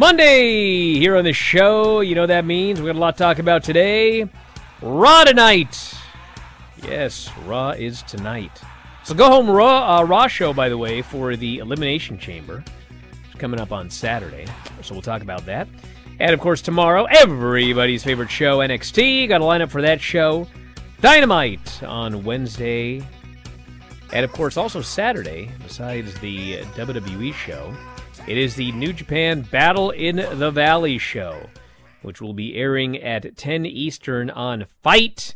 Monday here on the show. You know that means. We got a lot to talk about today. Raw tonight. Yes, Raw is tonight. So go home Raw uh, Raw show by the way for the Elimination Chamber. It's coming up on Saturday. So we'll talk about that. And of course tomorrow, everybody's favorite show NXT. Got a lineup for that show. Dynamite on Wednesday. And of course also Saturday, besides the WWE show, it is the New Japan Battle in the Valley show, which will be airing at 10 Eastern on FITE.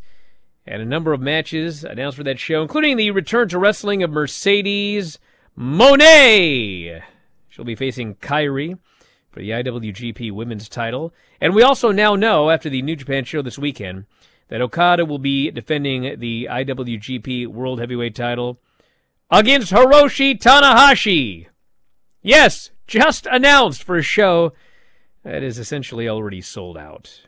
And a number of matches announced for that show, including the return to wrestling of Mercedes Moné. She'll be facing Kairi for the IWGP Women's title. And we also now know, after the New Japan show this weekend, that Okada will be defending the IWGP World Heavyweight title against Hiroshi Tanahashi. Yes, just announced for a show that is essentially already sold out.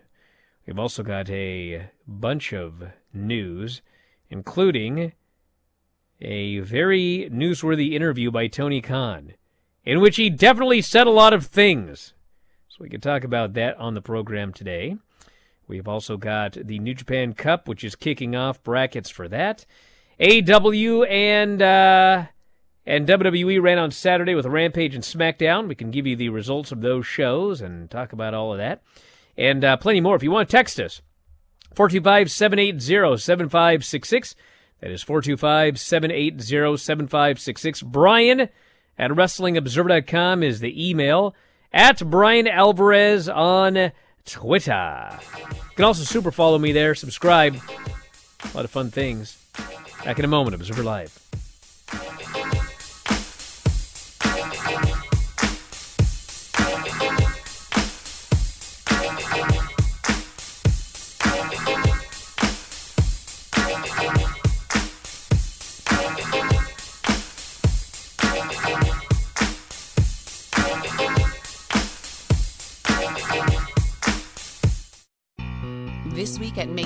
We've also got a bunch of news, including a very newsworthy interview by Tony Khan, in which he definitely said a lot of things. So we can talk about that on the program today. We've also got the New Japan Cup, which is kicking off brackets for that. AEW and uh, and WWE ran on Saturday with Rampage and SmackDown. We can give you the results of those shows and talk about all of that. And uh, plenty more. If you want to text us, 425 780 7566. That is 425 780 7566. Bryan at WrestlingObserver.com is the email. At Bryan Alvarez on Twitter. You can also super follow me there, subscribe. A lot of fun things. Back in a moment, Observer Live.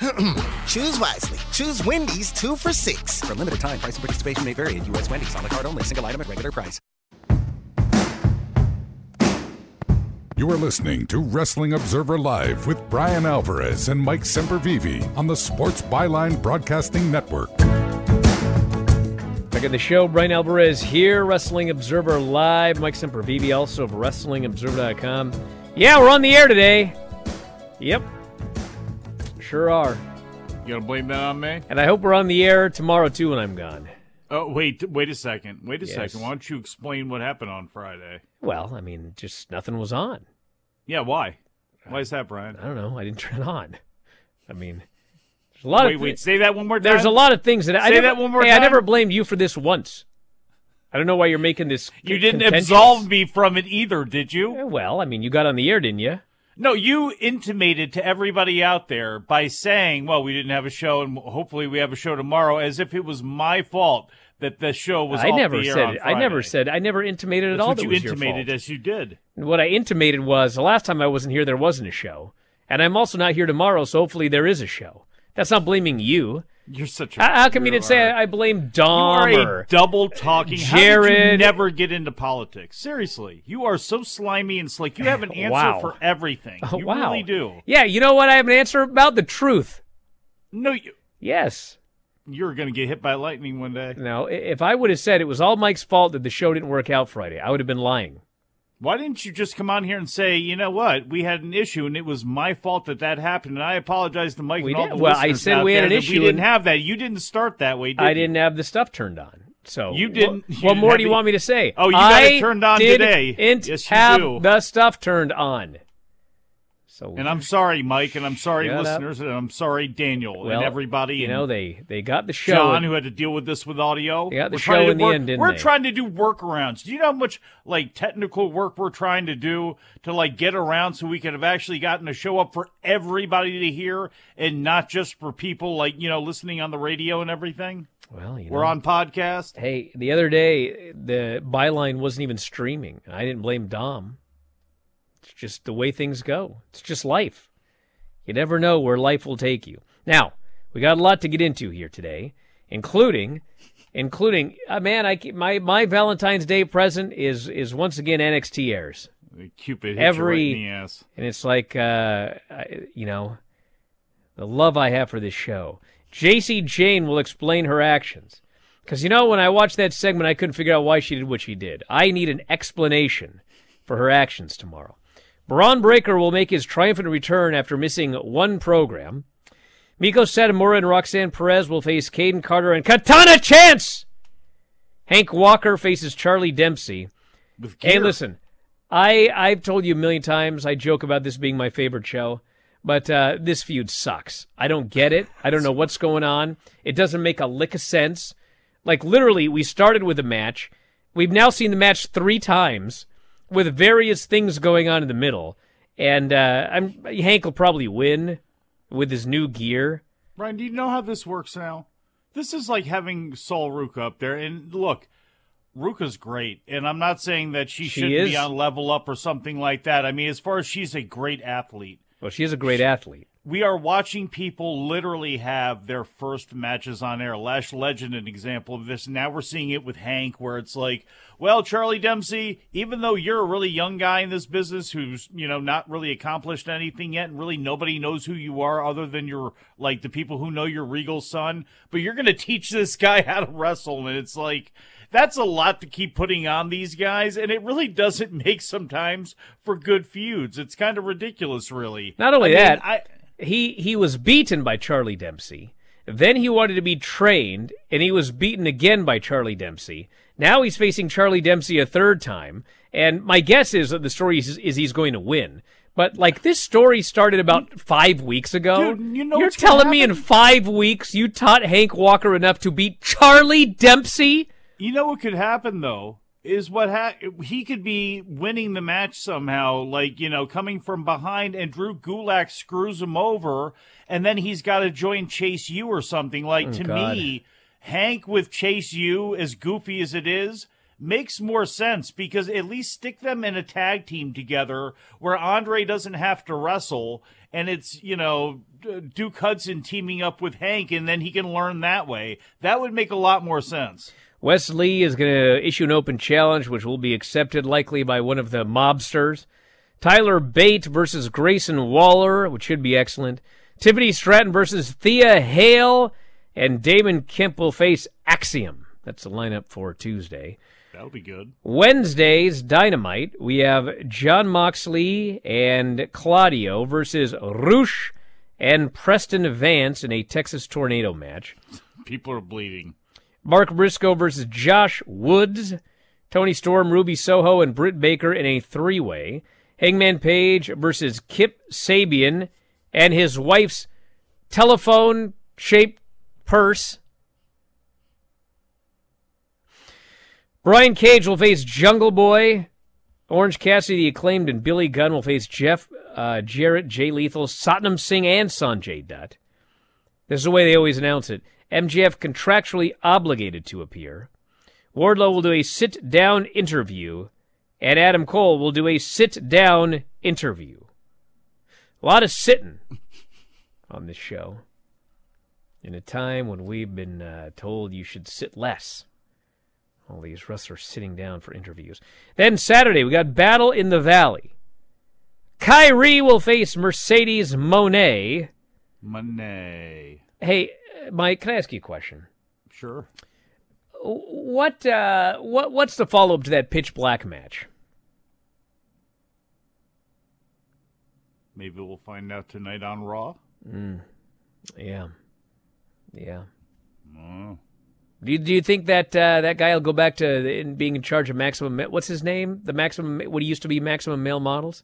Choose wisely. Choose Wendy's 2 for 6. For a limited time, price and participation may vary at U.S. Wendy's on the card only. Single item at regular price. You are listening to Wrestling Observer Live with Bryan Alvarez and Mike Sempervive on the Sports Byline Broadcasting Network. Back in the show, Bryan Alvarez here, Wrestling Observer Live. Mike Sempervive, also of WrestlingObserver.com. Yeah, we're on the air today. Yep. Sure are. You gonna blame that on me? And I hope we're on the air tomorrow, too, when I'm gone. Oh wait, wait a second. Wait a Yes. second. Why don't you explain what happened on Friday? Well, I mean, just nothing was on. Yeah, why? Why is that, Bryan? I don't know. I didn't turn it on. I mean, there's a lot Wait, of wait. Say that one more time. There's a lot of things that I Say never, that one more hey, I never blamed you for this once. I don't know why you're making this. You didn't absolve me from it either, did you? Eh, Well, I mean, you got on the air, didn't you? No, you intimated to everybody out there by saying, "Well, we didn't have a show, and hopefully we have a show tomorrow," as if it was my fault that the show was. I never the air said it. I never said. I never intimated at all what that you was intimated as you did. What I intimated was the last time I wasn't here, there wasn't a show, and I'm also not here tomorrow, so hopefully there is a show. That's not blaming you. You're such a. How, come you didn't say I, I blame You are a double talking. How did you Jared. never get into politics? Seriously, you are so slimy and slick. You have an answer Wow. for everything. Oh, you wow. really do. Yeah, you know what? I have an answer about the truth. No, you, Yes. you're going to get hit by lightning one day. Now, i- if I would have said it was all Mike's fault that the show didn't work out Friday, I would have been lying. Why didn't you just come on here and say, you know what, we had an issue and it was my fault that that happened, and I apologize to Mike We and all did. the Well, I said we had an issue We didn't have that. You didn't start that way. Did I you? didn't have the stuff turned on. So You didn't- What, you what didn't more do you the- want me to say? Oh, you got it turned on today. Yes, you have do. the stuff turned on. So And I'm sorry, Mike, and I'm sorry, Shut up. listeners, and I'm sorry, Daniel, well, and everybody. You and know they they got the show. John, who had to deal with this with audio. They got the We're show trying to in the work- end, didn't We're they? trying to do workarounds. Do you know how much like technical work we're trying to do to like get around so we could have actually gotten a show up for everybody to hear and not just for people like you know listening on the radio and everything. well, you We're on podcast. Hey, the other day the byline wasn't even streaming. I didn't blame Dom. It's just the way things go. It's just life. You never know where life will take you. Now, we got a lot to get into here today, including including uh, man, I my my Valentine's Day present is is once again NXT airs. Cupid Every- right in the ass. And it's like, uh, I, you know, the love I have for this show. Jacy Jayne will explain her actions. Because, you know, when I watched that segment, I couldn't figure out why she did what she did. I need an explanation for her actions tomorrow. Bron Breakker will make his triumphant return after missing one program. Meiko Satomura and Roxanne Perez will face Kayden Carter and Katana Chance. Hank Walker faces Charlie Dempsey. Hey, listen, I I've told you a million times. I joke about this being my favorite show, but uh, this feud sucks. I don't get it. I don't know what's going on. It doesn't make a lick of sense. Like literally, we started with a match. We've now seen the match three times with various things going on in the middle, and uh, I'm Hank will probably win with his new gear. Bryan, do you know how this works now? This is like having Sol Ruca up there. And look, Ruca's great. And I'm not saying that she, She shouldn't be on level up or something like that. I mean, as far as she's a great athlete, Well, she is a great athlete. We are watching people literally have their first matches on air. Lash Legend, an example of this. Now we're seeing it with Hank, where it's like, well, Charlie Dempsey, even though you're a really young guy in this business who's, you know, not really accomplished anything yet, and really nobody knows who you are other than your, like, the people who know your regal son, but you're going to teach this guy how to wrestle. And it's like, that's a lot to keep putting on these guys, and it really doesn't make sometimes for good feuds. It's kind of ridiculous, really. Not only I mean, that, I, he he was beaten by Charlie Dempsey. Then he wanted to be trained, and he was beaten again by Charlie Dempsey. Now he's facing Charlie Dempsey a third time, and my guess is that the story is, is he's going to win. But like this story started about five weeks ago. Dude, you know You're telling me in five weeks you taught Hank Walker enough to beat Charlie Dempsey? You know what could happen though is what ha- he could be winning the match somehow, like you know, coming from behind, and Drew Gulak screws him over, and then he's got to join Chase U or something. Like oh, to Oh, God. me, Hank with Chase U, as goofy as it is. Makes more sense because at least stick them in a tag team together where Andre doesn't have to wrestle and it's, you know, Duke Hudson teaming up with Hank and then he can learn that way. That would make a lot more sense. Wes Lee is going to issue an open challenge, which will be accepted likely by one of the mobsters. Tyler Bate versus Grayson Waller, which should be excellent. Tiffany Stratton versus Thea Hale. And Damon Kemp will face Axiom. That's the lineup for Tuesday. That'll be good. Wednesday's Dynamite, we have Jon Moxley and Claudio versus Rush and Preston Vance in a Texas Tornado match. People are bleeding. Mark Briscoe versus Josh Woods. Toni Storm, Ruby Soho, and Britt Baker in a three way. Hangman Page versus Kip Sabian and his wife's telephone shaped purse. Brian Cage will face Jungle Boy. Orange Cassidy, the acclaimed, and Billy Gunn will face Jeff uh, Jarrett, Jay Lethal, Satnam Singh, and Sanjay Dutt. This is the way they always announce it. MJF contractually obligated to appear. Wardlow will do a sit down interview, and Adam Cole will do a sit down interview. A lot of sitting on this show. In a time when we've been uh, told you should sit less. All these wrestlers sitting down for interviews. Then Saturday, we got Battle in the Valley. Kairi will face Mercedes Moné. Monet. Hey, Mike, can I ask you a question? Sure. What uh, what what's the follow up to that pitch black match? Maybe we'll find out tonight on Raw. Yeah, yeah. Oh. Do you, do you think that uh, that guy will go back to in being in charge of maximum? What's his name? The maximum. What he used to be maximum male models?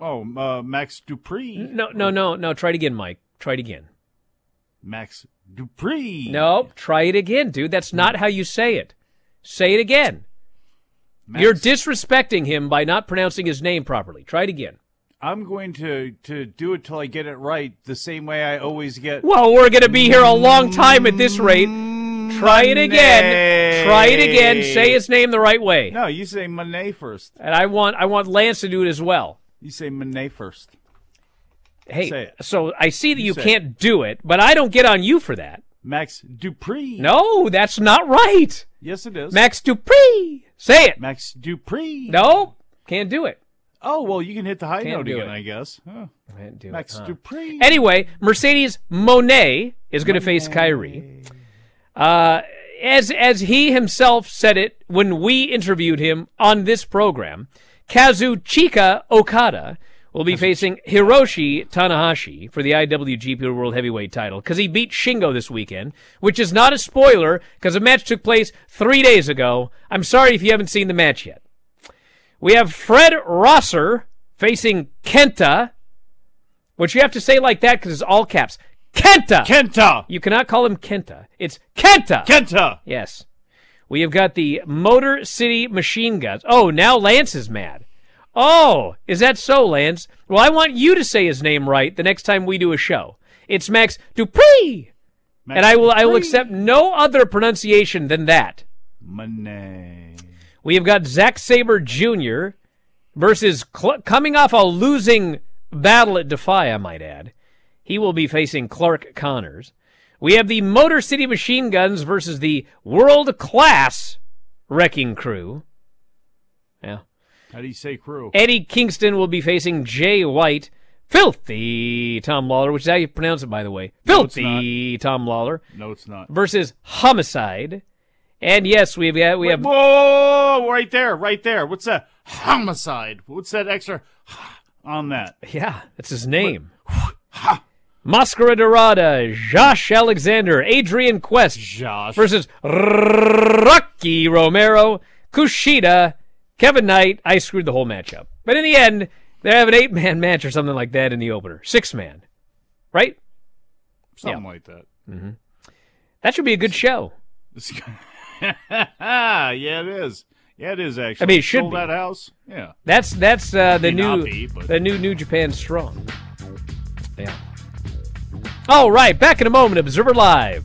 Oh, uh, Max Dupree. No, no, no, no. Try it again, Mike. Try it again. Max Dupree. No, try it again, dude. That's not how you say it. Say it again. Max, You're disrespecting him by not pronouncing his name properly. Try it again. I'm going to to do it till I get it right, the same way I always get. Well, we're going to be here a long time at this rate. Try it again. Try it again. Say his name the right way. No, you say Monet first. And I want I want Lance to do it as well. You say Monet first. Hey, so I see that you it. can't do it, but I don't get on you for that. Max Dupree. No, that's not right. Yes, it is. Max Dupree. Say it. Max Dupree. No, can't do it. Oh well, you can hit the high Can't note again, it. I guess. Huh. Can't do Max it. huh? Dupree. Anyway, Mercedes Moné is going to face Kairi. Uh, as as he himself said it when we interviewed him on this program, Kazuchika Okada will be facing Hiroshi Tanahashi for the IWGP World Heavyweight title because he beat Shingo this weekend, which is not a spoiler because the match took place three days ago. I'm sorry if you haven't seen the match yet. We have Fred Rosser facing Kenta, which you have to say like that because it's all caps. Kenta! Kenta! You cannot call him Kenta. It's Kenta! Kenta! Yes. We have got the Motor City Machine Guns. Oh, now Lance is mad. Oh, is that so, Lance? Well, I want you to say his name right the next time we do a show. It's Max Dupree, Max and I will I will accept no other pronunciation than that. Money. We have got Zack Sabre Jr. versus Cl- coming off a losing battle at Defy, I might add. He will be facing Clark Connors. We have the Motor City Machine Guns versus the world class Wrecking Crew. Yeah. How do you say crew? Eddie Kingston will be facing Jay White. Filthy Tom Lawler, which is how you pronounce it, by the way. No, Filthy Tom Lawler No, it's not. versus Homicide. And yes, we've got we have Whoa, whoa, whoa, right there, right there. What's that? Homicide. What's that extra on that? Yeah, that's his name. Mascara Dorada, Josh Alexander, Adrian Quest Josh. versus Rocky Romero, Kushida, Kevin Knight. I screwed the whole match up. But in the end, they have an eight man match or something like that in the opener. Six man. Right? Something like that. That should be a good show. Yeah, it is. Yeah, it is actually. I mean, it should Sold be. that house. Yeah. That's that's uh, the new be, but- the new New Japan Strong. Yeah. All right, back in a moment. Observer Live.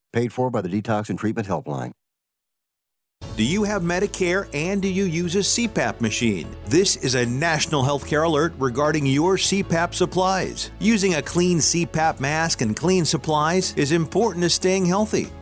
Paid for by the Detox and Treatment Helpline. Do you have Medicare and do you use a CPAP machine? This is a national healthcare alert regarding your CPAP supplies. Using a clean CPAP mask and clean supplies is important to staying healthy.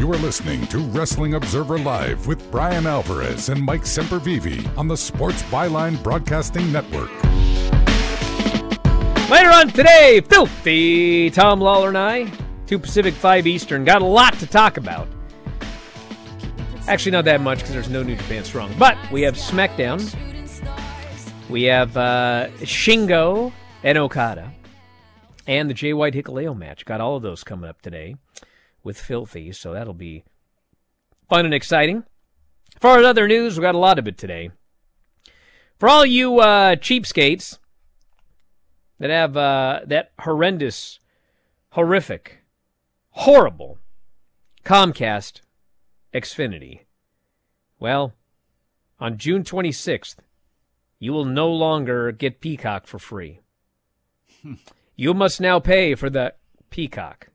You are listening to Wrestling Observer Live with Bryan Alvarez and Mike Sempervive on the Sports Byline Broadcasting Network. Later on today, filthy Tom Lawler and I, 2 Pacific, 5 Eastern, got a lot to talk about. Actually, not that much because there's no New Japan Strong. But we have SmackDown. We have uh, Shingo and Okada. And the Jay White Hikuleo match. Got all of those coming up today with Filthy, so that'll be fun and exciting. For other news, we got a lot of it today. For all you uh, cheapskates that have uh, that horrendous, horrific, horrible Comcast Xfinity, well, on June 26th, you will no longer get Peacock for free. you must now pay for the Peacock.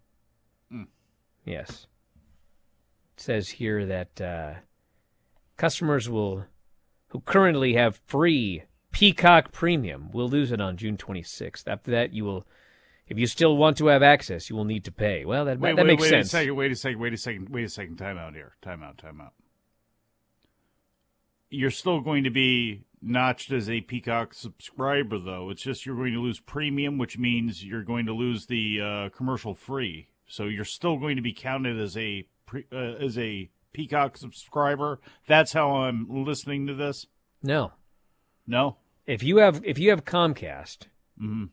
Yes. It says here that uh, customers will who currently have free Peacock Premium will lose it on June 26th. After that, you will, if you still want to have access, you will need to pay. Well, that Wait, that wait, makes wait sense. a second. Wait a second. Wait a second. Wait a second. Time out here. Time out. Time out. You're still going to be notched as a Peacock subscriber, though. It's just you're going to lose premium, which means you're going to lose the uh, commercial free. So you're still going to be counted as a pre, uh, as a Peacock subscriber. That's how I'm listening to this. No, No. if you have if you have Comcast, Mhm.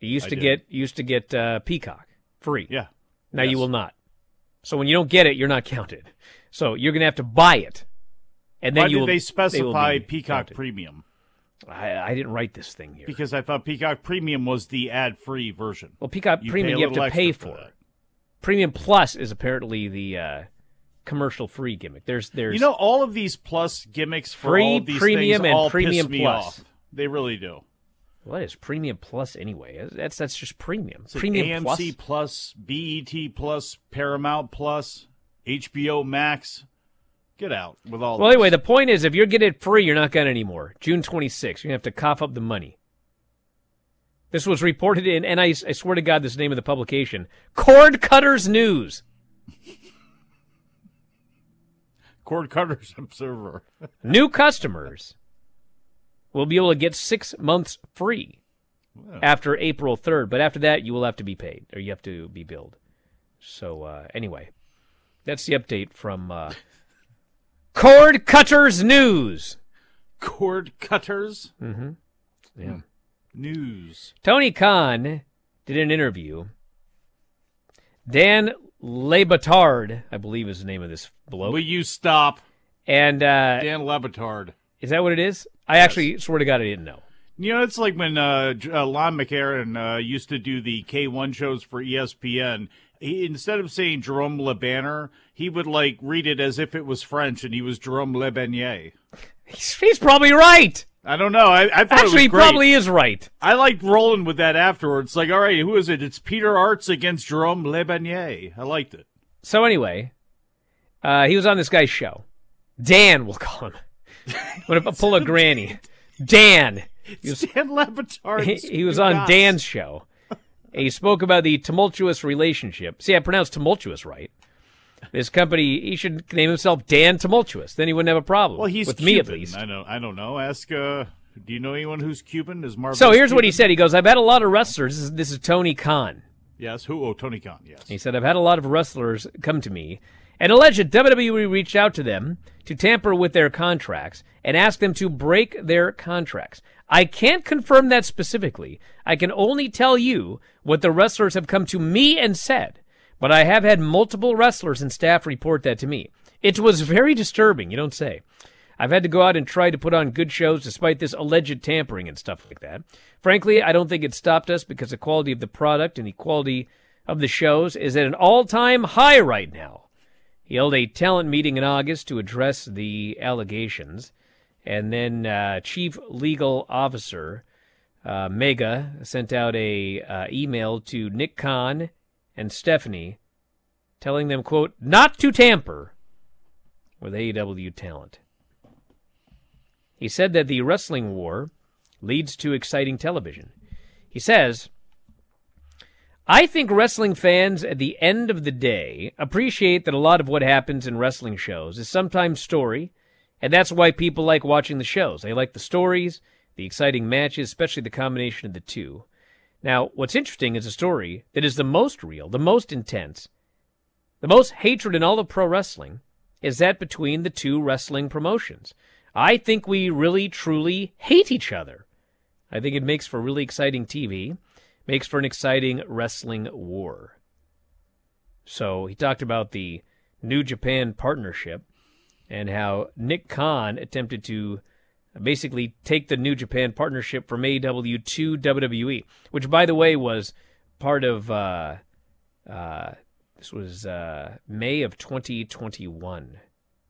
you used I to do. get used to get uh, Peacock free. Yeah. Now you will not. So when you don't get it, you're not counted. So you're gonna have to buy it, and then Why you did will, they specify be Peacock counted. Premium? I, I didn't write this thing here. Because I thought Peacock Premium was the ad-free version. Well, Peacock You Premium you have to pay for. that. Premium Plus is apparently the uh, commercial free gimmick. There's there's You know, all of these plus gimmicks for Free, all these premium, things and all premium piss me plus. off. They really do. what is Premium Plus anyway? That's that's just premium. It's like premium AMC Plus. plus, BET plus, Paramount plus, HBO Max. Get out with all. Well, this. anyway, the point is, if you're getting it free, you're not getting anymore. June 26th, you're gonna have to cough up the money. This was reported in, and I, I swear to God, this is the name of the publication, Cord Cutters News. Cord Cutters Observer. New customers will be able to get six months free after April 3rd, but after that, you will have to be paid or you have to be billed. So, uh, anyway, that's the update from uh, Cord Cutters News. Cord Cutters Mm-hmm. Yeah. News. Tony Khan did an interview. Dan Le Batard, I believe is the name of this bloke. Will you stop? And uh, Dan Lebitard. is that what it is? I actually swear to God I didn't know. You know, it's like when uh, uh, Lon McEachern uh, used to do the K1 shows for ESPN. He, instead of saying Jerome Le Banner, he would like read it as if it was French, and he was Jerome Le Beignet. He's, he's probably right. I don't know. I, I thought it Actually, he probably is right. I liked rolling with that afterwards. Like, all right, who is it? It's Peter Aerts against Jerome Le Beignet. I liked it. So anyway, uh, he was on this guy's show. Dan, we'll call him. I'm gonna pull a granny. Dan. He was, Dan Lebitard. he, he was on Dan's show. He spoke about the tumultuous relationship. See, I pronounced tumultuous right. This company, he should name himself Dan Tumultuous. Then he wouldn't have a problem. Well, he's with Cuban. me at least. I don't. I don't know. Ask. Uh, do you know anyone who's Cuban? Is Marvel? So here's what he said. He goes, "I've had a lot of wrestlers. This is, this is Tony Khan. Yes. Who? Oh, Tony Khan. Yes. He said, I've had a lot of wrestlers come to me and alleged WWE reached out to them to tamper with their contracts and ask them to break their contracts. I can't confirm that specifically. I can only tell you what the wrestlers have come to me and said, but I have had multiple wrestlers and staff report that to me. It was very disturbing, you don't say. I've had to go out and try to put on good shows despite this alleged tampering and stuff like that. Frankly, I don't think it stopped us because the quality of the product and the quality of the shows is at an all time high right now. He held a talent meeting in August to address the allegations. And then uh, Chief Legal Officer uh, Megha sent out a uh, email to Nick Khan and Stephanie telling them, quote, not to tamper with AEW talent. He said that the wrestling war leads to exciting television. He says, I think wrestling fans at the end of the day appreciate that a lot of what happens in wrestling shows is sometimes story, and that's why people like watching the shows. They like the stories, the exciting matches, especially the combination of the two. Now, what's interesting is a story that is the most real, the most intense, the most hatred in all of pro wrestling is that between the two wrestling promotions. I think we really, truly hate each other. I think it makes for really exciting TV, makes for an exciting wrestling war. So he talked about the New Japan partnership and how Nick Khan attempted to basically take the New Japan partnership from AEW to WWE, which, by the way, was part of. Uh, uh, this was uh, May of 2021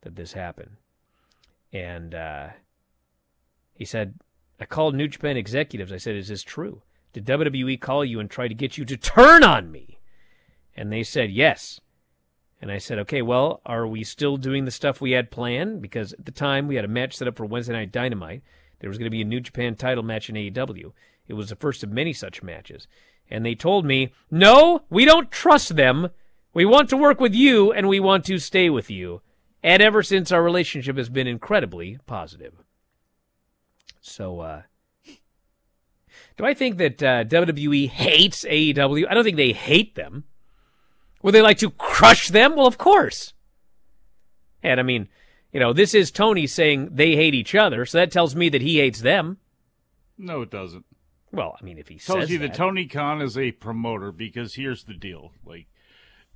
that this happened, and uh, he said, "I called New Japan executives. I said, is this true? Did WWE call you and try to get you to turn on me?" And they said yes. And I said, okay, well, are we still doing the stuff we had planned? Because at the time we had a match set up for Wednesday Night Dynamite. There was going to be a New Japan title match in AEW. It was the first of many such matches. And they told me, no, we don't trust them. We want to work with you and we want to stay with you. And ever since our relationship has been incredibly positive. So, uh, do I think that uh, WWE hates AEW? I don't think they hate them. Would they like to crush them? Well, of course. And I mean, you know, this is Tony saying they hate each other, so that tells me that he hates them. No, it doesn't. Well, I mean, if he tells you that. that Tony Khan is a promoter, because here's the deal: like,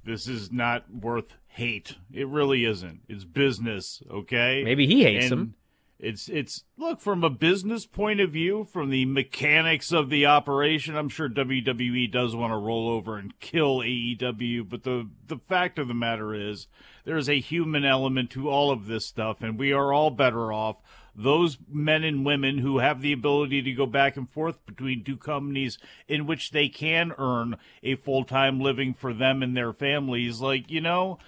this is not worth hate. It really isn't. It's business, okay? Maybe he hates and him. It's it's look from a business point of view, from the mechanics of the operation. I'm sure WWE does want to roll over and kill AEW, but the the fact of the matter is there is a human element to all of this stuff, and we are all better off. Those men and women who have the ability to go back and forth between two companies in which they can earn a full time living for them and their families, like you know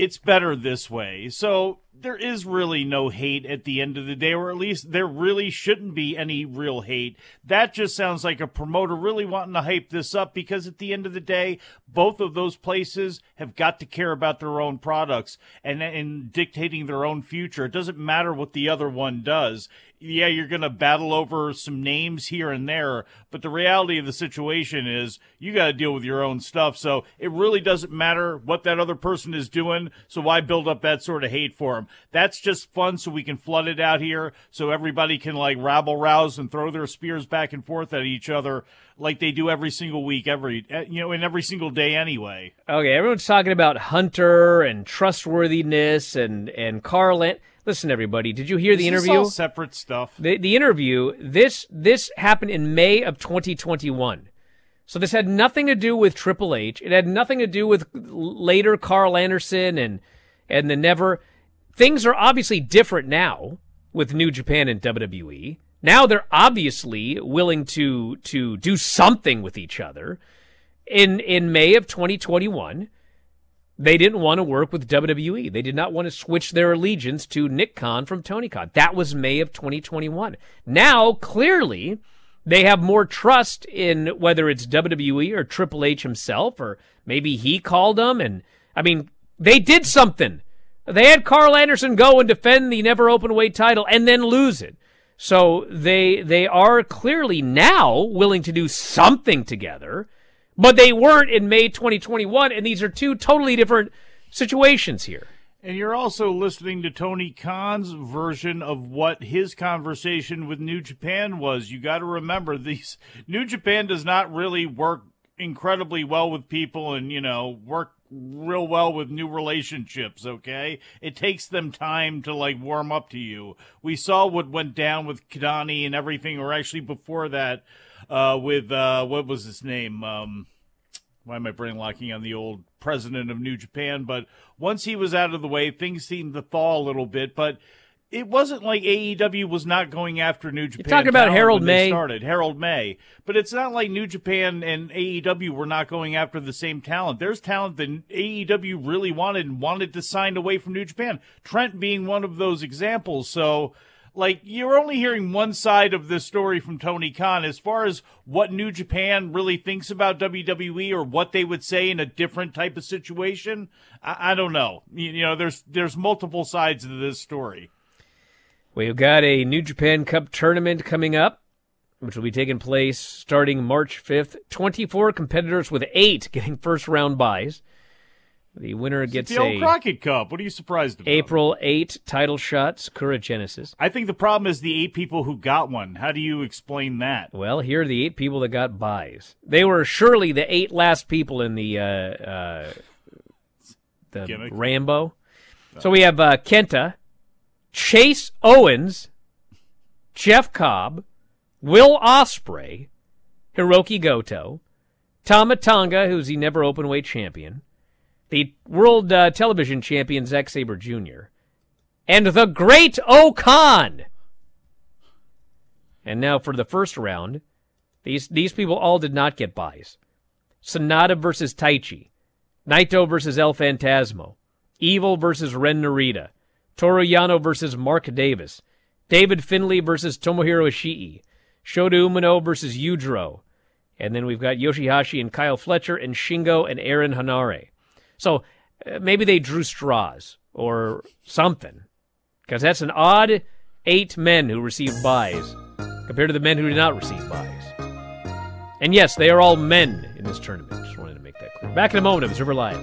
it's better this way. So there is really no hate at the end of the day, or at least there really shouldn't be any real hate. That just sounds like a promoter really wanting to hype this up because at the end of the day, both of those places have got to care about their own products and, and dictating their own future. It doesn't matter what the other one does yeah, you're going to battle over some names here and there, but the reality of the situation is you got to deal with your own stuff. So it really doesn't matter what that other person is doing. So why build up that sort of hate for That's just fun so we can flood it out here so everybody can like rabble rouse and throw their spears back and forth at each other like they do every single week, every, eh, you know, in every single day anyway. Okay, everyone's talking about Hunter and trustworthiness and, and Carlin. Listen, everybody, did you hear the Is interview? separate stuff. The the interview. This this happened in May of 2021. So this had nothing to do with Triple H. It had nothing to do with later Karl Anderson and and the Never. Things are obviously different now with New Japan and WWE. Now they're obviously willing to to do something with each other. In in May of 2021, they didn't want to work with WWE. They did not want to switch their allegiance to Nick Khan from Tony Khan. That was May of 2021. Now, clearly, they have more trust in whether it's WWE or Triple H himself, or maybe he called them. And I mean, they did something. They had Karl Anderson go and defend the never open weight title and then lose it. So they they are clearly now willing to do something together but they weren't in May 2021, and these are two totally different situations here. And you're also listening to Tony Khan's version of what his conversation with New Japan was. You got to remember these New Japan does not really work incredibly well with people and, you know, work real well with new relationships, okay? It takes them time to like warm up to you. We saw what went down with Kidani and everything or actually before that uh, with uh, what was his name? Um, why am I brain locking on the old president of New Japan? But once he was out of the way, things seemed to thaw a little bit. But it wasn't like AEW was not going after New Japan. You're talking about Harold Meij. started Harold Meij, but it's not like New Japan and AEW were not going after the same talent. There's talent that AEW really wanted and wanted to sign away from New Japan. Trent being one of those examples. So. Like you're only hearing one side of this story from Tony Khan as far as what New Japan really thinks about WWE or what they would say in a different type of situation. I, I don't know. You, you know, there's there's multiple sides to this story. We've got a New Japan Cup tournament coming up, which will be taking place starting March 5th. 24 competitors with eight getting first round buys. The winner gets the old a Crockett Cup. What are you surprised about? April 8 title shot, Sakura Genesis. I think the problem is the eight people who got one. How do you explain that? Well, here are the eight people that got buys. They were surely the eight last people in the uh, uh, the Gimmick. Rambo. So we have uh, Kenta, Chase Owens, Jeff Cobb, Will Ospreay, Hiroki Goto, Tama Tonga, who's the never open weight champion, the world uh, television champion Zack Sabre Jr., and the Great Okan. And now for the first round, these these people all did not get buys. Sanada versus Taichi, Naito versus El Fantasmo, Evil versus Ren Narita, Toru Yano versus Mark Davis, David Finlay versus Tomohiro Ishii, Shota Umino versus Yujiro, and then we've got Yoshihashi and Kyle Fletcher and Shingo and Aaron Henare. So uh, maybe they drew straws or something, because that's an odd eight men who received buys compared to the men who did not receive buys. And yes, they are all men in this tournament. Just wanted to make that clear. Back in a moment, Observer Live.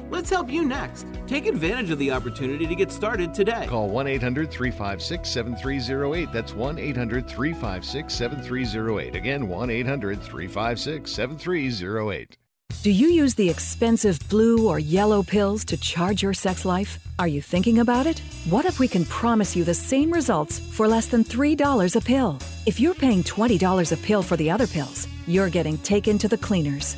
Let's help you next. Take advantage of the opportunity to get started today. Call 1 800 356 7308. That's 1 800 356 7308. Again, 1 800 356 7308. Do you use the expensive blue or yellow pills to charge your sex life? Are you thinking about it? What if we can promise you the same results for less than $3 a pill? If you're paying $20 a pill for the other pills, you're getting taken to the cleaners.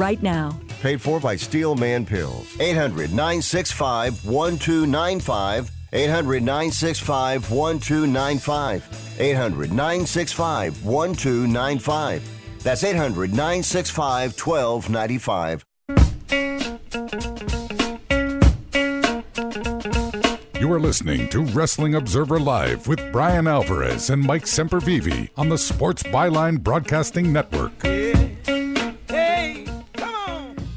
right now. Paid for by Steelman Pills. 800 965 1295. 800 965 1295. 800 965 1295. That's 800 965 1295. You are listening to Wrestling Observer Live with Bryan Alvarez and Mike Sempervive on the Sports Byline Broadcasting Network.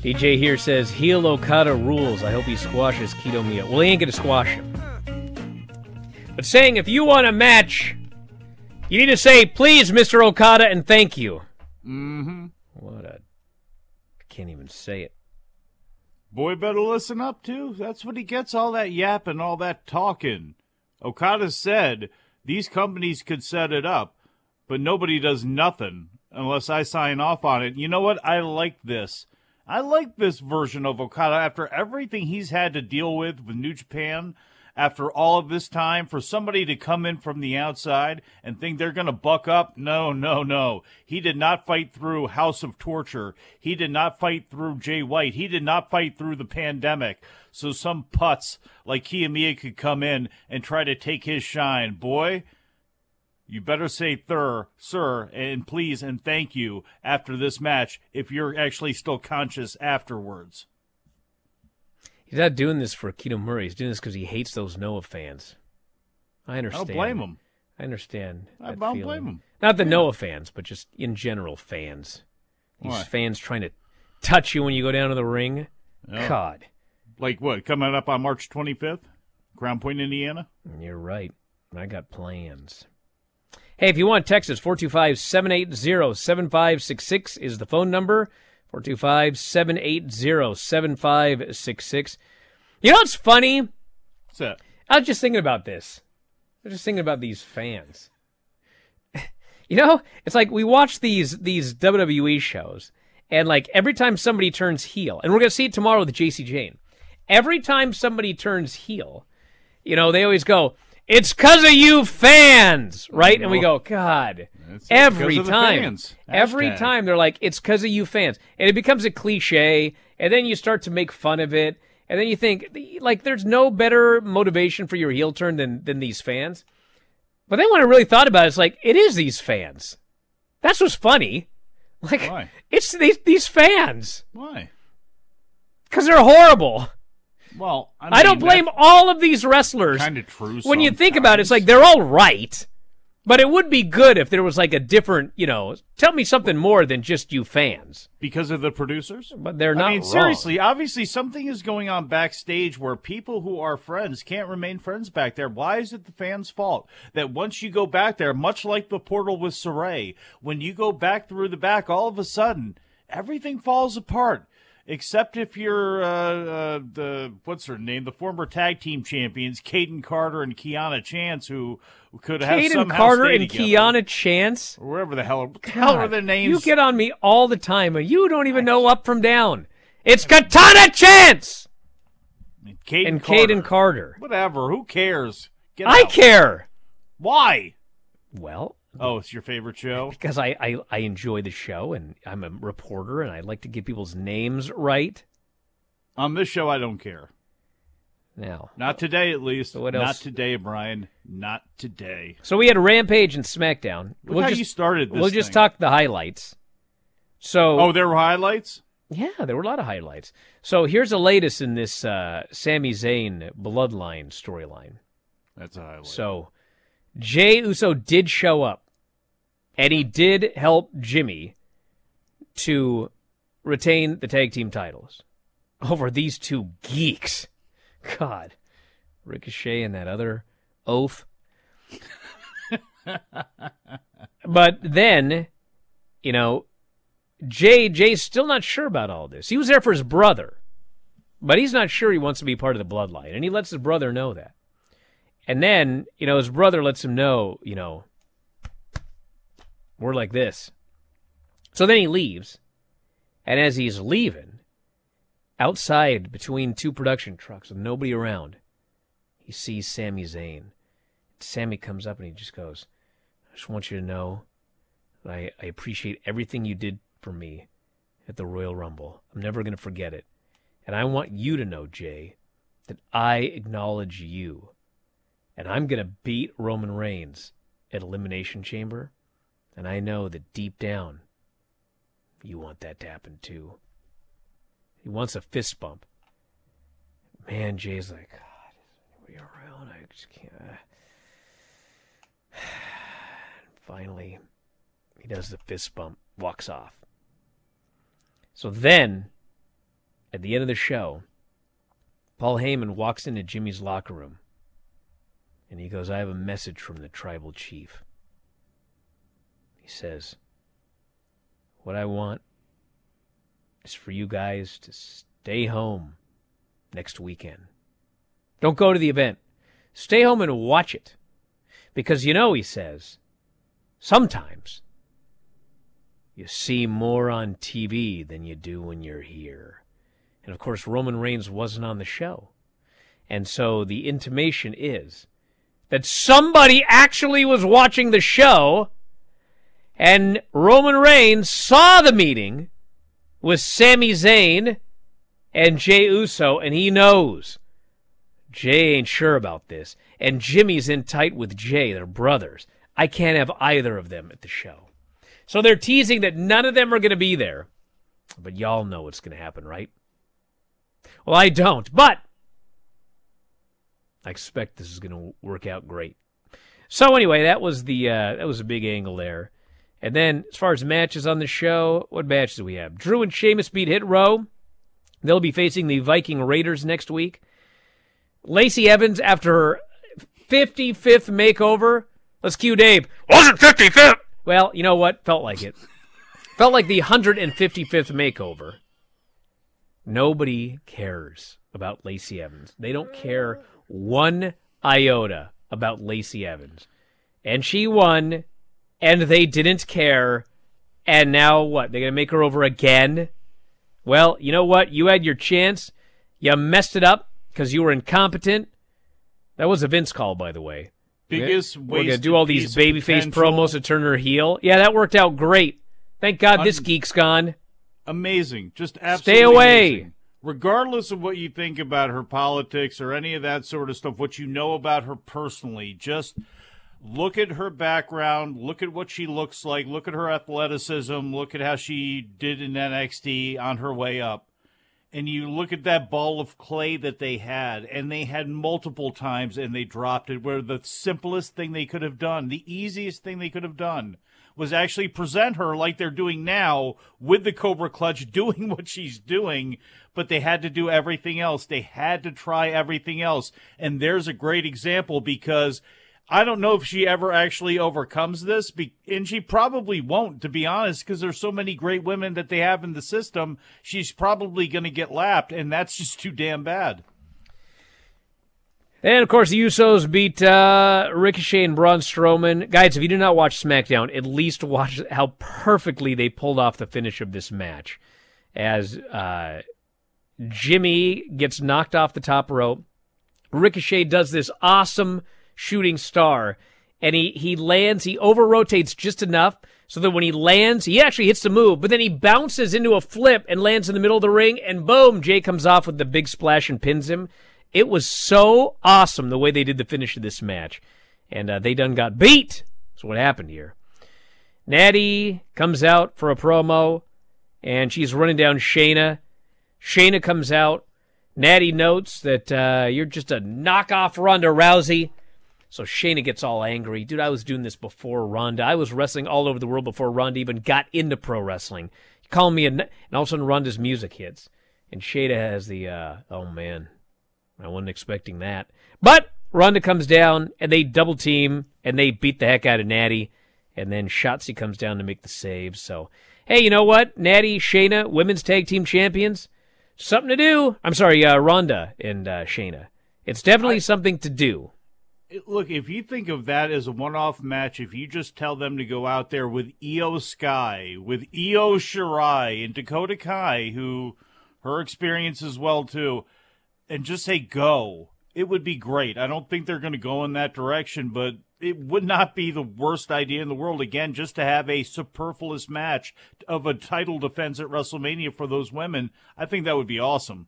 DJ here says heel Okada rules. I hope he squashes Kiyomiya. Well, he ain't gonna squash him. But saying if you want a match, you need to say please, Mr. Okada, and thank you. Mm-hmm. What a I can't even say it. Boy better listen up too. That's what he gets all that yapping, all that talking. Okada said these companies could set it up, but nobody does nothing unless I sign off on it. You know what? I like this. I like this version of Okada after everything he's had to deal with with New Japan. After all of this time, for somebody to come in from the outside and think they're going to buck up, no, no, no. He did not fight through House of Torture. He did not fight through Jay White. He did not fight through the pandemic. So some putz like Kiyomiya could come in and try to take his shine. Boy, you better say thir, sir, and please and thank you after this match if you're actually still conscious afterwards. He's not doing this for Keto Murray. He's doing this because he hates those Noah fans. I understand. I don't blame him. I understand. I don't feeling. blame him. Not the Noah fans, but just in general fans. These Why? fans trying to touch you when you go down to the ring. Yeah. God. Like what? Coming up on March 25th? Crown Point, Indiana? You're right. I got plans. Hey, if you want text us, 425 780 7566 is the phone number. 425 780 7566. You know what's funny? What's that? I was just thinking about this. I was just thinking about these fans. you know, it's like we watch these these WWE shows, and like every time somebody turns heel, and we're gonna see it tomorrow with Jacy Jayne. Every time somebody turns heel, you know, they always go, "It's because of you fans," right? And we go, "God." It's Every because of the time, every Hashtag. time they're like, "It's because of you fans," and it becomes a cliche, and then you start to make fun of it, and then you think, like, there's no better motivation for your heel turn than than these fans. But then when I really thought about it, it's like it is these fans. That's what's funny. Like Why? it's these these fans Why? because they're horrible. Well, I, I, don't blame all of these wrestlers. Kind of true. When you think about it, it's like they're all right. But it would be good if there was like a different, you know, tell me something more than just you fans. because of the producers. But they're not I mean, wrong. seriously, obviously something is going on backstage where people who are friends can't remain friends back there. Why is it the fans' fault that once you go back there, much like the portal with Saray, when you go back through the back, all of a sudden everything falls apart. Except if you're uh, uh, the what's her name, the former tag team champions, Kayden Carter and Kiana Chance, who could have Kayden somehow Carter and together. Kiana Chance. or wherever the hell, the hell are God, their names? You get on me all the time, and you don't even know up from down. It's Katana Chance Kayden and Carter. Kayden Carter. Whatever. Who cares? I care. Why? Well, Oh, it's your favorite show. because I, I, I enjoy the show, and I'm a reporter, and I like to get people's names right. On this show, I don't care. Now, Not today, at least. what else? Not today, Bryan. Not today. so we had Rampage and SmackDown. Look how you started this We'll just talk the highlights. So, Oh, there were highlights. yeah, there were a lot of highlights. So here's the latest in this uh, Sami Zayn bloodline storyline. That's a highlight. So Jey Uso did show up, and he did help Jimmy to retain the tag team titles over these two geeks. God, Ricochet and that other oaf. but then, you know, Jay Jay's still not sure about all this. He was there for his brother, but he's not sure he wants to be part of the bloodline, and he lets his brother know that. And then, you know, his brother lets him know, you know, we're like this. So then he leaves, and as he's leaving, outside between two production trucks with nobody around, he sees Sami Zayn. Sami comes up and he just goes, I just want you to know that I, I appreciate everything you did for me at the Royal Rumble. I'm never going to forget it. And I want you to know, Jay, that I acknowledge you. And I'm going to beat Roman Reigns at Elimination Chamber. And I know that deep down, you want that to happen too. He wants a fist bump. Man, Jay's like, God, we around. I just can't. Finally, he does the fist bump, walks off. So then, at the end of the show, Paul Heyman walks into Jimmy's locker room and he goes, I have a message from the tribal chief. He says, What I want is for you guys to stay home next weekend. Don't go to the event. Stay home and watch it. Because you know, he says, sometimes you see more on TV than you do when you're here. And of course, Roman Reigns wasn't on the show. And so the intimation is that somebody actually was watching the show and Roman Reigns saw the meeting with Sami Zayn and Jey Uso, and he knows Jay ain't sure about this. And Jimmy's in tight with Jay. They're brothers. I can't have either of them at the show. So they're teasing that none of them are going to be there. But y'all know what's going to happen, right? Well, I don't, but I expect this is going to work out great. So anyway, that was the uh, that was a big angle there. And then as far as matches on the show, what matches do we have? Drew and Sheamus beat Hit Row. They'll be facing the Viking Raiders next week. Lacey Evans after her 55th makeover. Let's cue Dave. Wasn't 55th. Well, you know what? Felt like it. Felt like the 155th makeover. Nobody cares about Lacey Evans. They don't care one iota about Lacey Evans. And she won, and they didn't care. And now what? They're going to make her over again? Well, you know what? You had your chance. You messed it up because you were incompetent. That was a Vince call, by the way. Biggest We're going to do all these piece of babyface promos to turn her heel. Yeah, that worked out great. Thank God this Un- geek's gone. Amazing. Just Stay away. amazing. Regardless of what you think about her politics or any of that sort of stuff, what you know about her personally, just look at her background, look at what she looks like, look at her athleticism, look at how she did in NXT on her way up. And you look at that ball of clay that they had, and they had multiple times and they dropped it, where the simplest thing they could have done, the easiest thing they could have done, was actually present her like they're doing now with the Cobra Clutch doing what she's doing, but they had to do everything else. They had to try everything else. And there's a great example because I don't know if she ever actually overcomes this, be- and she probably won't, to be honest, because there's so many great women that they have in the system. She's probably going to get lapped, and that's just too damn bad. And of course, the Usos beat uh, Ricochet and Braun Strowman. Guys, if you do not watch SmackDown, at least watch how perfectly they pulled off the finish of this match. As uh, Jimmy gets knocked off the top rope, Ricochet does this awesome shooting star, and he he lands. He over rotates just enough so that when he lands, he actually hits the move, but then he bounces into a flip and lands in the middle of the ring, and boom, Jay comes off with the big splash and pins him. It was so awesome the way they did the finish of this match, and uh, they done got beat. That's what happened here. Natty comes out for a promo, and she's running down Shayna. Shayna comes out. Natty notes that uh, you're just a knockoff Ronda Rousey. So Shayna gets all angry. Dude, I was doing this before Ronda. I was wrestling all over the world before Ronda even got into pro wrestling. You call me a... n- And all of a sudden Ronda's music hits. And Shayna has the, uh, oh man, I wasn't expecting that. But Ronda comes down, and they double team, and they beat the heck out of Natty. And then Shotzi comes down to make the save. So Hey, you know what? Natty, Shayna, women's tag team champions. Something to do. I'm sorry, uh, Ronda and uh, Shayna. It's definitely something to do. Look, if you think of that as a one-off match, if you just tell them to go out there with Iyo Sky, with Io Shirai and Dakota Kai, who her experience as well too, and just say go, it would be great. I don't think they're going to go in that direction, but it would not be the worst idea in the world. Again, just to have a superfluous match of a title defense at WrestleMania for those women, I think that would be awesome.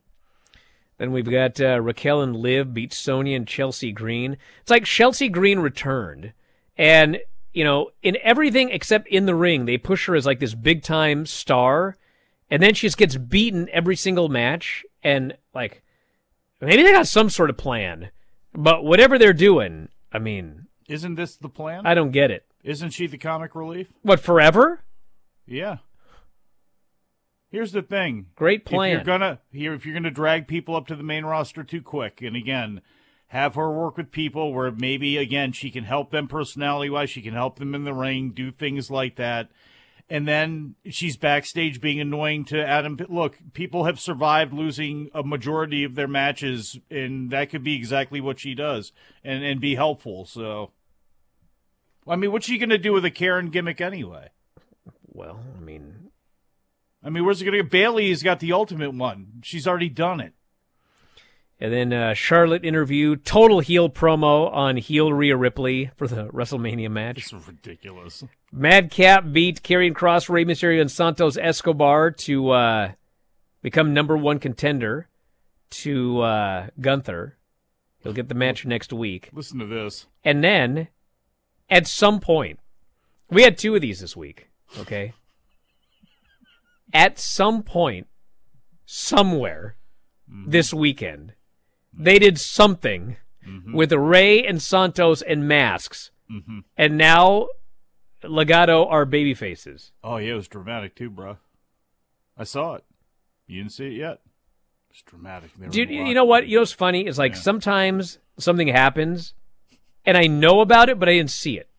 Then we've got uh, Raquel and Liv beat Sonya and Chelsea Green. It's like Chelsea Green returned, and you know, in everything except in the ring, they push her as like this big time star, and then she just gets beaten every single match. And like, maybe they got some sort of plan, but whatever they're doing, I mean, Isn't this the plan? I don't get it. Isn't she the comic relief? What forever? Yeah. Here's the thing. Great plan. If you're gonna here, if you're gonna drag people up to the main roster too quick, and again, have her work with people where maybe again she can help them personality wise, she can help them in the ring, do things like that. And then she's backstage being annoying to Adam. Look, people have survived losing a majority of their matches, and that could be exactly what she does, and and be helpful. So, I mean, what's she gonna do with a Karen gimmick anyway? Well, I mean, I mean, where's it going to go? Bailey's got the ultimate one. She's already done it. And then uh, Charlotte interview, total heel promo on heel Rhea Ripley for the WrestleMania match. It's ridiculous. Madcap beat Karrion Kross, Rey Mysterio, and Santos Escobar to uh, become number one contender to uh, Gunther. He'll get the match next week. Listen to this. And then, at some point, we had two of these this week, okay? At some point, somewhere this weekend, they did something with Rey and Santos and masks. Mhm. And now Legado are baby faces. Oh, yeah, it was dramatic too, bro. I saw it. You didn't see it yet? It's dramatic. Dude, you know what? You know what's funny? Is like sometimes something happens and I know about it, but I didn't see it.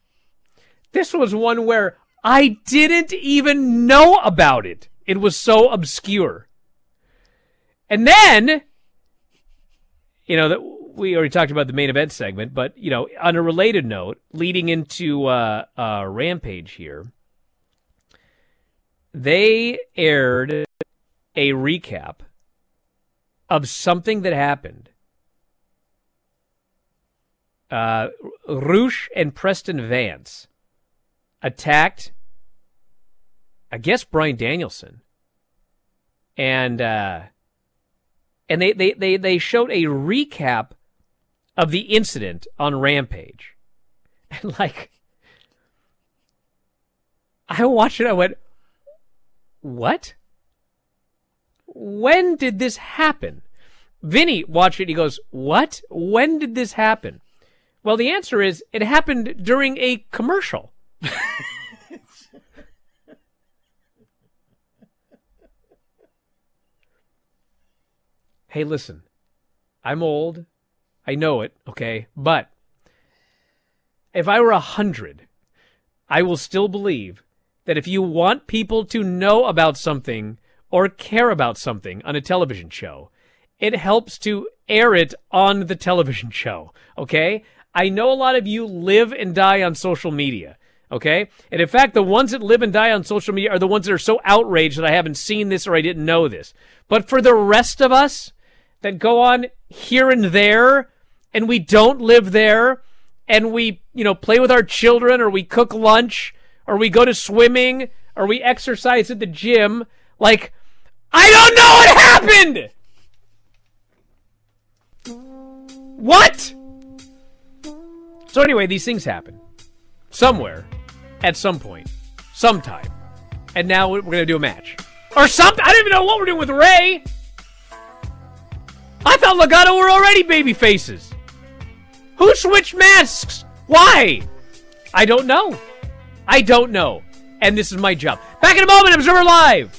This was one where I didn't even know about it. It was so obscure. And then, you know, that we already talked about the main event segment, but you know, on a related note, leading into uh, uh, Rampage here, they aired a recap of something that happened. Uh, Rush and Preston Vance attacked, I guess, Bryan Danielson, and uh, and they, they they they showed a recap of the incident on Rampage, and like, I watched it. I went, "What? When did this happen?" Vinny watched it. He goes, "What? When did this happen?" Well, the answer is it happened during a commercial. hey, listen, I'm old. I know it, okay? But if I were a hundred, I will still believe that if you want people to know about something or care about something on a television show, it helps to air it on the television show, okay? I know a lot of you live and die on social media, okay? And in fact, the ones that live and die on social media are the ones that are so outraged that I haven't seen this or I didn't know this. But for the rest of us that go on here and there and we don't live there and we, you know, play with our children or we cook lunch or we go to swimming or we exercise at the gym, like, I don't know what happened! What? So anyway, these things happen somewhere, at some point, sometime, and now we're gonna do a match or something. I don't even know what we're doing with Ray. I thought Legado were already baby faces. Who switched masks? Why? I don't know. I don't know. And this is my job. Back in a moment, Observer Live.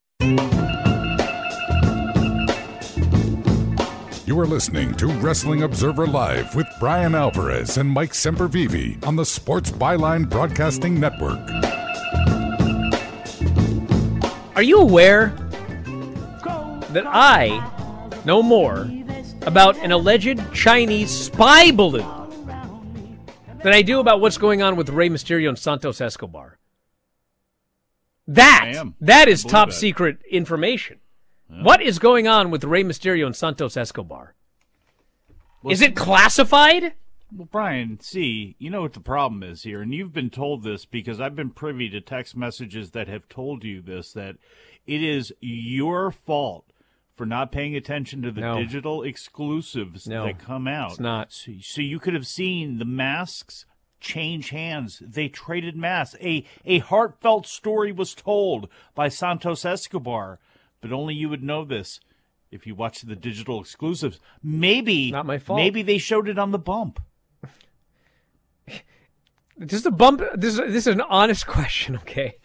You are listening to Wrestling Observer Live with Bryan Alvarez and Mike Sempervive on the Sports Byline Broadcasting Network. Are you aware that I know more about an alleged Chinese spy balloon than I do about what's going on with Rey Mysterio and Santos Escobar? That that is top that. secret information. What is going on with Rey Mysterio and Santos Escobar? is it classified? Well, Bryan, see, you know what the problem is here, and you've been told this because I've been privy to text messages that have told you this that it is your fault for not paying attention to the No. digital exclusives No, that come out. it's not. So, so you could have seen the masks change hands. They traded masks. A a heartfelt story was told by Santos Escobar, but only you would know this if you watch the digital exclusives. Maybe Not my fault. Maybe they showed it on the bump. Does the bump? This this is an honest question. Okay,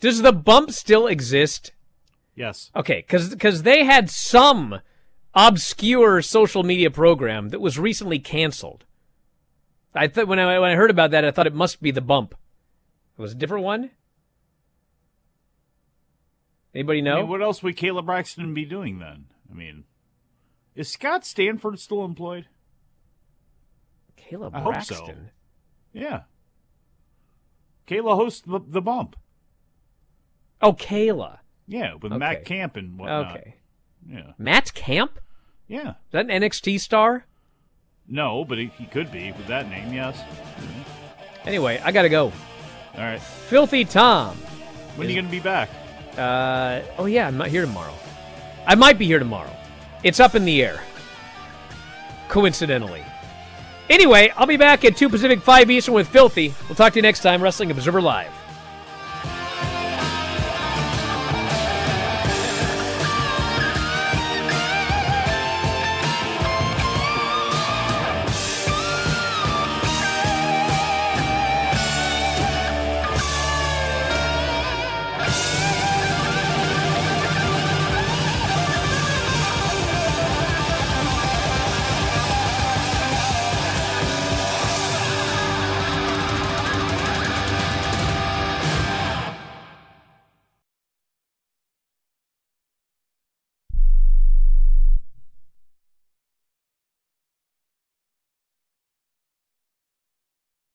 does the bump still exist? Yes. Okay, because they had some obscure social media program that was recently canceled. I thought when I when I heard about that, I thought it must be the bump. It was a different one. Anybody know? I mean, what else would Caleb Braxton be doing then? I mean, is Scott Stanford still employed? Caleb I hope so. Braxton. Yeah. Kayla hosts the, the bump. Oh, Kayla. Yeah, with Okay. Matt Camp and whatnot. Okay. Yeah. Matt Camp? Yeah. Is that an NXT star? No, but he, he could be with that name, yes. Anyway, I gotta go. All right. Filthy Tom. When are you going to be back? Uh, oh yeah, I'm not here tomorrow. I might be here tomorrow. It's up in the air. Coincidentally. Anyway, I'll be back at 2 Pacific, 5 Eastern with Filthy. We'll talk to you next time, Wrestling Observer Live.